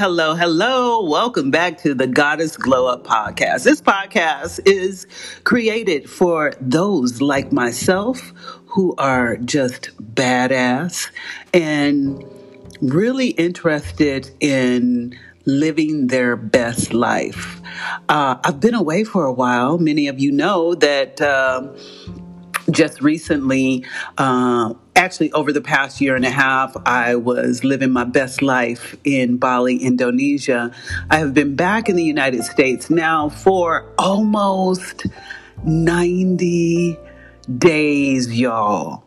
hello, hello. Welcome back to the Goddess Glow Up podcast. This podcast is created for those like myself who are just badass and really interested in living their best life. Uh, I've been away for a while. Many of you know that. Uh, just recently, uh, actually over the past year and a half, I was living my best life in Bali, Indonesia. I have been back in the United States now for almost 90 days, y'all.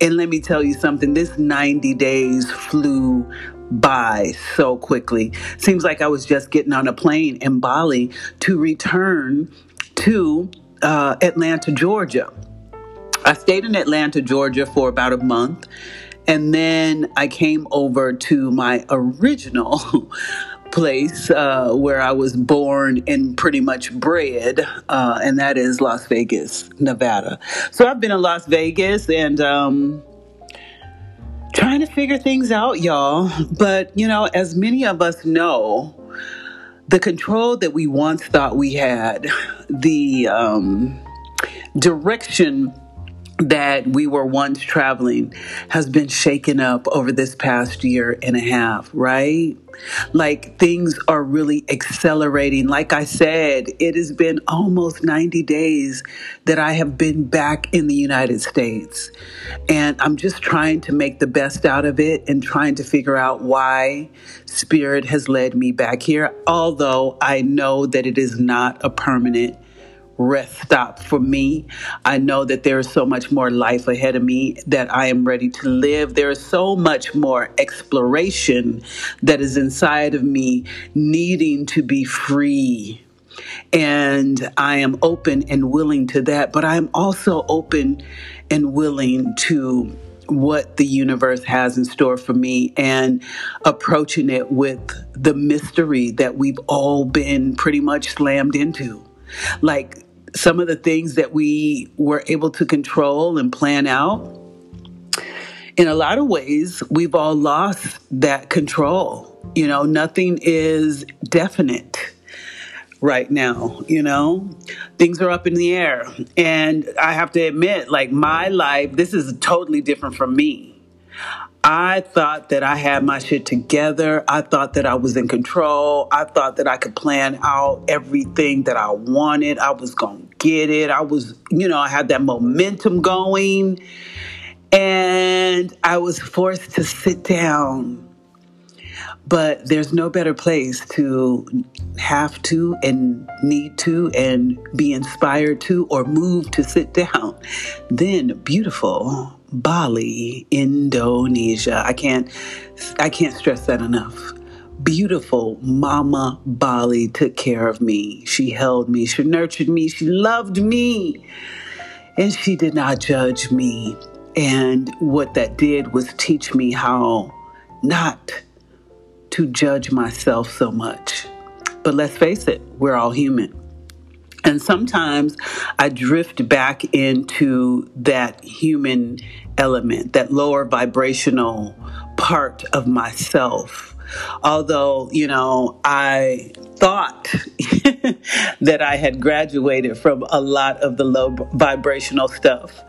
And let me tell you something, this 90 days flew by so quickly. Seems like I was just getting on a plane in Bali to return to uh, Atlanta, Georgia. I stayed in Atlanta, Georgia for about a month. And then I came over to my original place uh, where I was born and pretty much bred, uh, and that is Las Vegas, Nevada. So I've been in Las Vegas and um, trying to figure things out, y'all. But, you know, as many of us know, the control that we once thought we had, the um, direction that we were once traveling has been shaken up over this past year and a half, right? Like things are really accelerating. Like I said, it has been almost 90 days that I have been back in the United States. And I'm just trying to make the best out of it and trying to figure out why Spirit has led me back here. Although I know that it is not a permanent rest stop for me. I know that there is so much more life ahead of me that I am ready to live. There is so much more exploration that is inside of me needing to be free. And I am open and willing to that, but I'm also open and willing to what the universe has in store for me and approaching it with the mystery that we've all been pretty much slammed into. Like some of the things that we were able to control and plan out, in a lot of ways, we've all lost that control. You know, nothing is definite right now, you know? Things are up in the air. And I have to admit, like, my life, this is totally different from me. I thought that I had my shit together. I thought that I was in control. I thought that I could plan out everything that I wanted. I was going to get it. I was, you know, I had that momentum going. And I was forced to sit down. But there's no better place to have to and need to and be inspired to or move to sit down than beautiful Bali, Indonesia. I can't I can't stress that enough. Beautiful Mama Bali took care of me. She held me, she nurtured me, she loved me. And she did not judge me. And what that did was teach me how not to judge myself so much. But let's face it, we're all human. And sometimes I drift back into that human element, that lower vibrational part of myself Although, you know, I thought that I had graduated from a lot of the low vibrational stuff.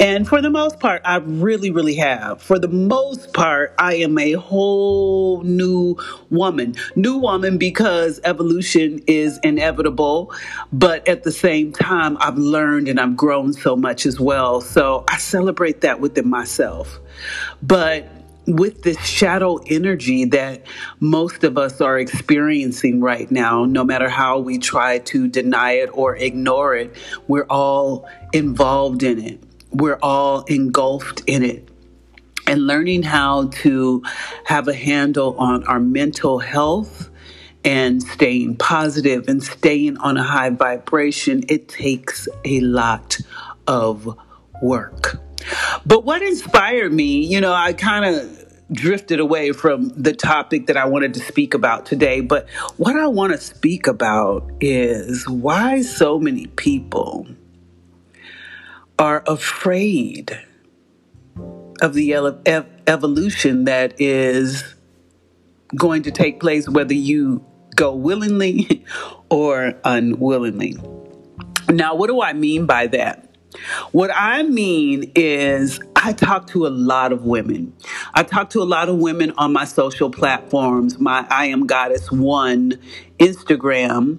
And for the most part, I really, really have. For the most part, I am a whole new woman. New woman because evolution is inevitable. But at the same time, I've learned and I've grown so much as well. So I celebrate that within myself. But with this shadow energy that most of us are experiencing right now, no matter how we try to deny it or ignore it, we're all involved in it. We're all engulfed in it. And learning how to have a handle on our mental health and staying positive and staying on a high vibration, it takes a lot of work. But what inspired me, you know, I kind of drifted away from the topic that I wanted to speak about today. But what I want to speak about is why so many people are afraid of the evolution that is going to take place whether you go willingly or unwillingly. Now, what do I mean by that? What I mean is, I talk to a lot of women. I talk to a lot of women on my social platforms, my I Am Goddess One Instagram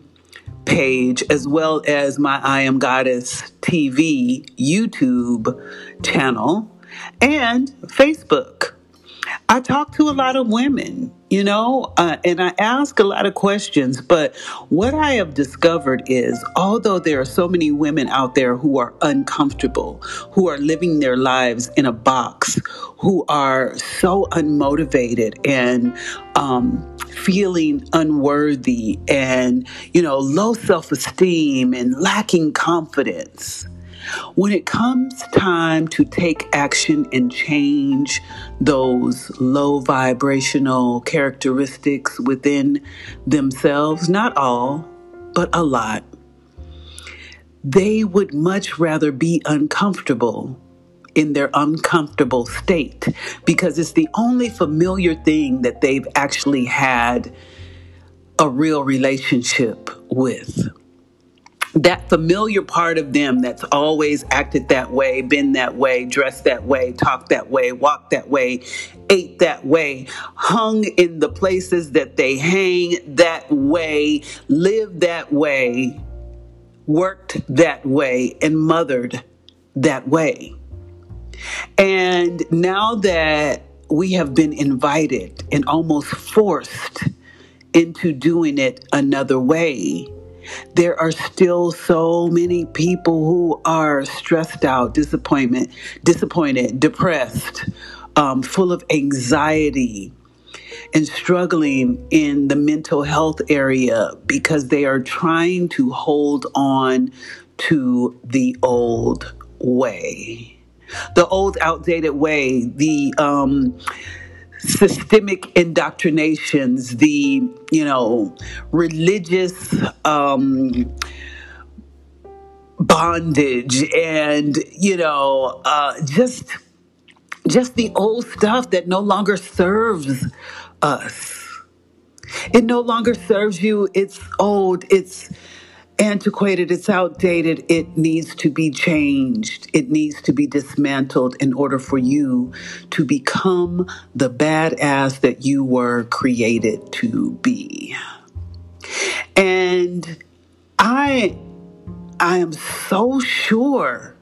page, as well as my I Am Goddess TV YouTube channel and Facebook. I talk to a lot of women, you know, uh, and I ask a lot of questions. But what I have discovered is although there are so many women out there who are uncomfortable, who are living their lives in a box, who are so unmotivated and um, feeling unworthy and, you know, low self esteem and lacking confidence. When it comes time to take action and change those low vibrational characteristics within themselves, not all, but a lot, they would much rather be uncomfortable in their uncomfortable state because it's the only familiar thing that they've actually had a real relationship with that familiar part of them that's always acted that way, been that way, dressed that way, talked that way, walked that way, ate that way, hung in the places that they hang that way, lived that way, worked that way, and mothered that way. And now that we have been invited and almost forced into doing it another way, there are still so many people who are stressed out, disappointment, disappointed, depressed, um, full of anxiety, and struggling in the mental health area because they are trying to hold on to the old way, the old outdated way, the um, systemic indoctrinations, the you know religious um, bondage, and you know uh, just just the old stuff that no longer serves us. It no longer serves you. It's old. It's antiquated, it's outdated, it needs to be changed, it needs to be dismantled in order for you to become the badass that you were created to be. And I I am so sure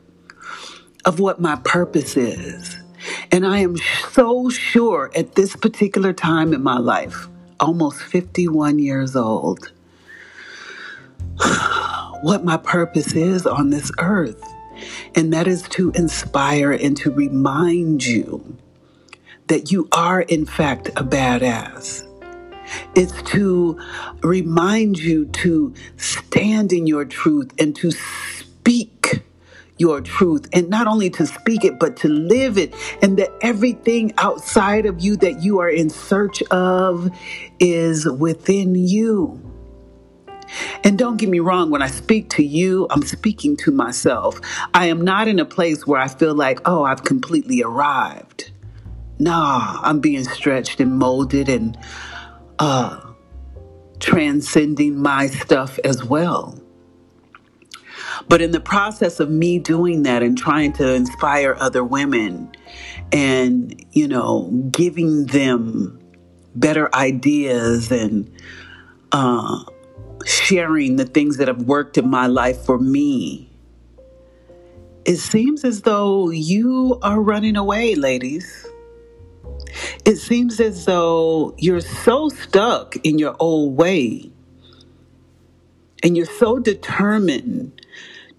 of what my purpose is. And I am so sure at this particular time in my life, almost 51 years old, what my purpose is on this earth. And that is to inspire and to remind you that you are, in fact, a badass. It's to remind you to stand in your truth and to speak your truth. And not only to speak it, but to live it. And that everything outside of you that you are in search of is within you. And don't get me wrong, when I speak to you, I'm speaking to myself. I am not in a place where I feel like, oh, I've completely arrived. Nah, I'm being stretched and molded and uh, transcending my stuff as well. But in the process of me doing that and trying to inspire other women and, you know, giving them better ideas and uh, sharing the things that have worked in my life for me, it seems as though you are running away, ladies. It seems as though you're so stuck in your old way and you're so determined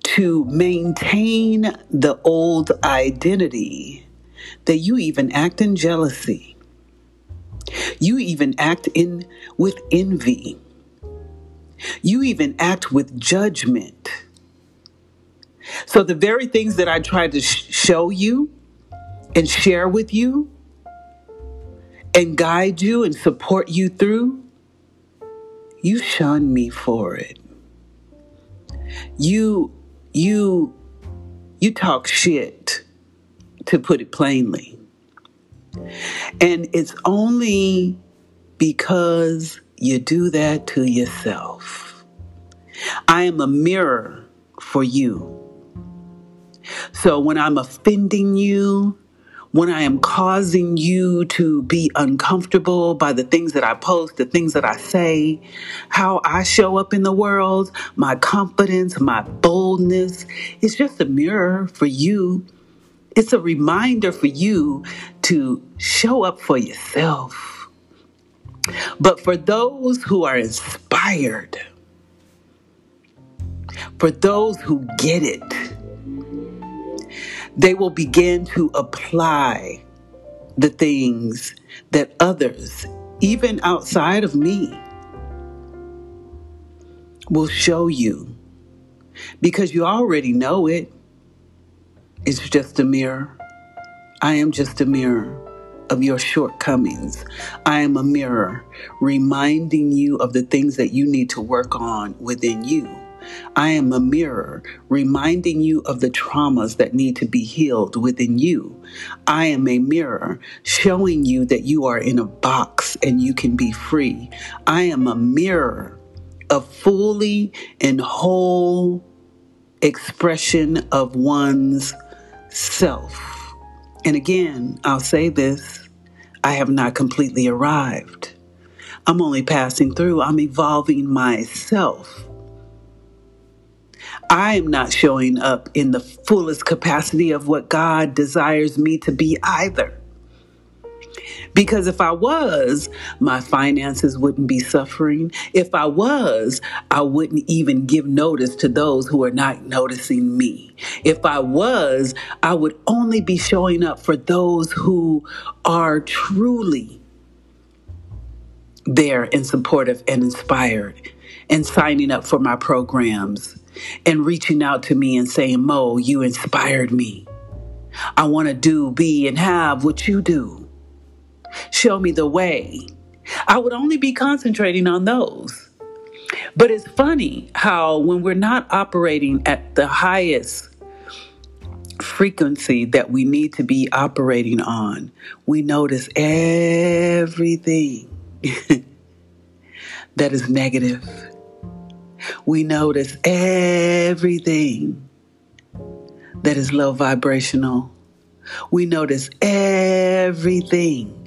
to maintain the old identity that you even act in jealousy. You even act in with envy. You even act with judgment. So, the very things that I tried to sh- show you and share with you and guide you and support you through, you shun me for it. You, you, you talk shit, to put it plainly. And it's only because you do that to yourself. I am a mirror for you. So when I'm offending you, when I am causing you to be uncomfortable by the things that I post, the things that I say, how I show up in the world, my confidence, my boldness, it's just a mirror for you. It's a reminder for you to show up for yourself. But for those who are inspired, for those who get it, they will begin to apply the things that others, even outside of me, will show you because you already know it. It's just a mirror. I am just a mirror of your shortcomings. I am a mirror reminding you of the things that you need to work on within you. I am a mirror reminding you of the traumas that need to be healed within you. I am a mirror showing you that you are in a box and you can be free. I am a mirror, a fully and whole expression of one's self. And again, I'll say this I have not completely arrived. I'm only passing through, I'm evolving myself. I am not showing up in the fullest capacity of what God desires me to be either. Because if I was, my finances wouldn't be suffering. If I was, I wouldn't even give notice to those who are not noticing me. If I was, I would only be showing up for those who are truly there and supportive and inspired and signing up for my programs and reaching out to me and saying, Mo, you inspired me. I want to do, be, and have what you do. Show me the way. I would only be concentrating on those. But it's funny how when we're not operating at the highest frequency that we need to be operating on, we notice everything that is negative we notice everything that is low vibrational. We notice everything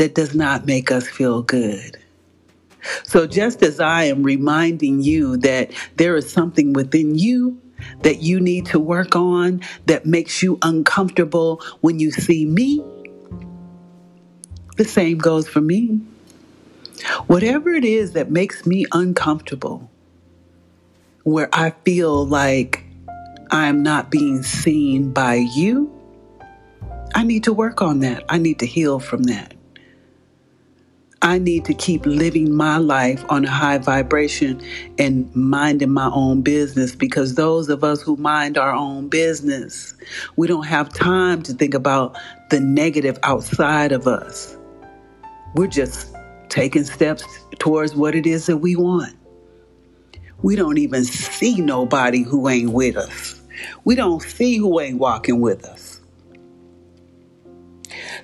that does not make us feel good. So, just as I am reminding you that there is something within you that you need to work on that makes you uncomfortable when you see me, the same goes for me. Whatever it is that makes me uncomfortable, where I feel like I'm not being seen by you, I need to work on that. I need to heal from that. I need to keep living my life on a high vibration and minding my own business because those of us who mind our own business, we don't have time to think about the negative outside of us. We're just taking steps towards what it is that we want we don't even see nobody who ain't with us. We don't see who ain't walking with us.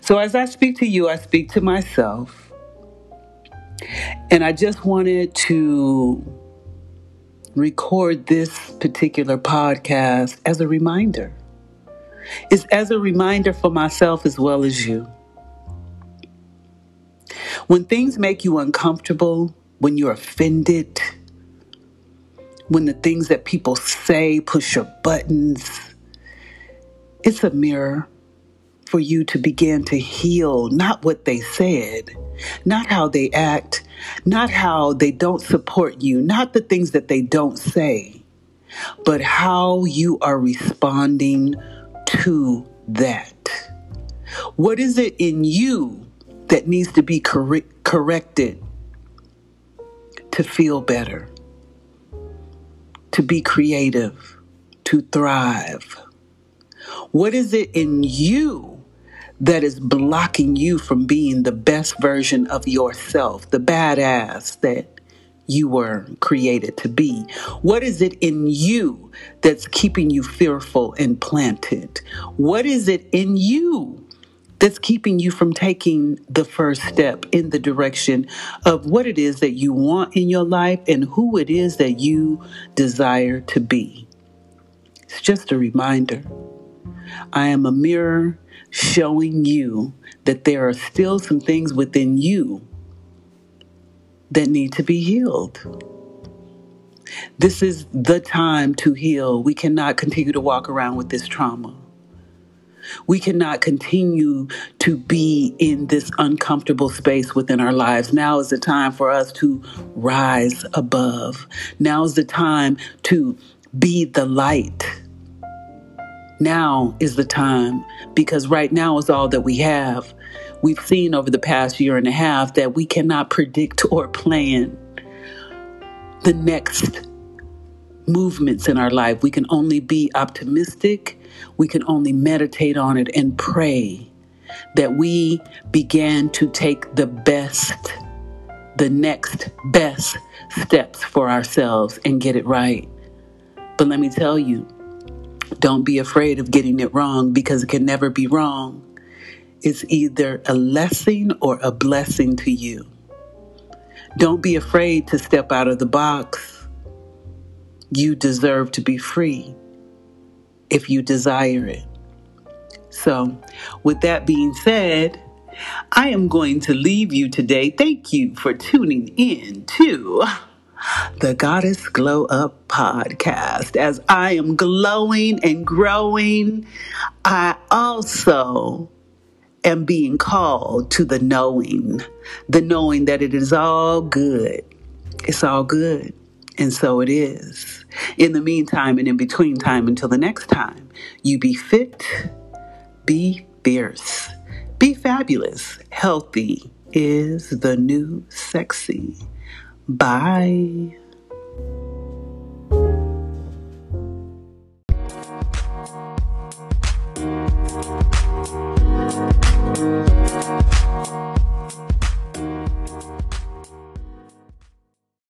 So as I speak to you, I speak to myself. And I just wanted to record this particular podcast as a reminder. It's as a reminder for myself as well as you. When things make you uncomfortable, when you're offended, when the things that people say push your buttons, it's a mirror for you to begin to heal not what they said, not how they act, not how they don't support you, not the things that they don't say, but how you are responding to that. What is it in you that needs to be cor- corrected to feel better? to be creative, to thrive? What is it in you that is blocking you from being the best version of yourself, the badass that you were created to be? What is it in you that's keeping you fearful and planted? What is it in you that's keeping you from taking the first step in the direction of what it is that you want in your life and who it is that you desire to be. It's just a reminder. I am a mirror showing you that there are still some things within you that need to be healed. This is the time to heal. We cannot continue to walk around with this trauma. We cannot continue to be in this uncomfortable space within our lives. Now is the time for us to rise above. Now is the time to be the light. Now is the time because right now is all that we have. We've seen over the past year and a half that we cannot predict or plan the next movements in our life. We can only be optimistic. We can only meditate on it and pray that we began to take the best, the next best steps for ourselves and get it right. But let me tell you, don't be afraid of getting it wrong because it can never be wrong. It's either a lesson or a blessing to you. Don't be afraid to step out of the box. You deserve to be free if you desire it. So, with that being said, I am going to leave you today. Thank you for tuning in to the Goddess Glow Up podcast. As I am glowing and growing, I also am being called to the knowing, the knowing that it is all good. It's all good. And so it is. In the meantime and in between time until the next time, you be fit, be fierce, be fabulous. Healthy is the new sexy. Bye.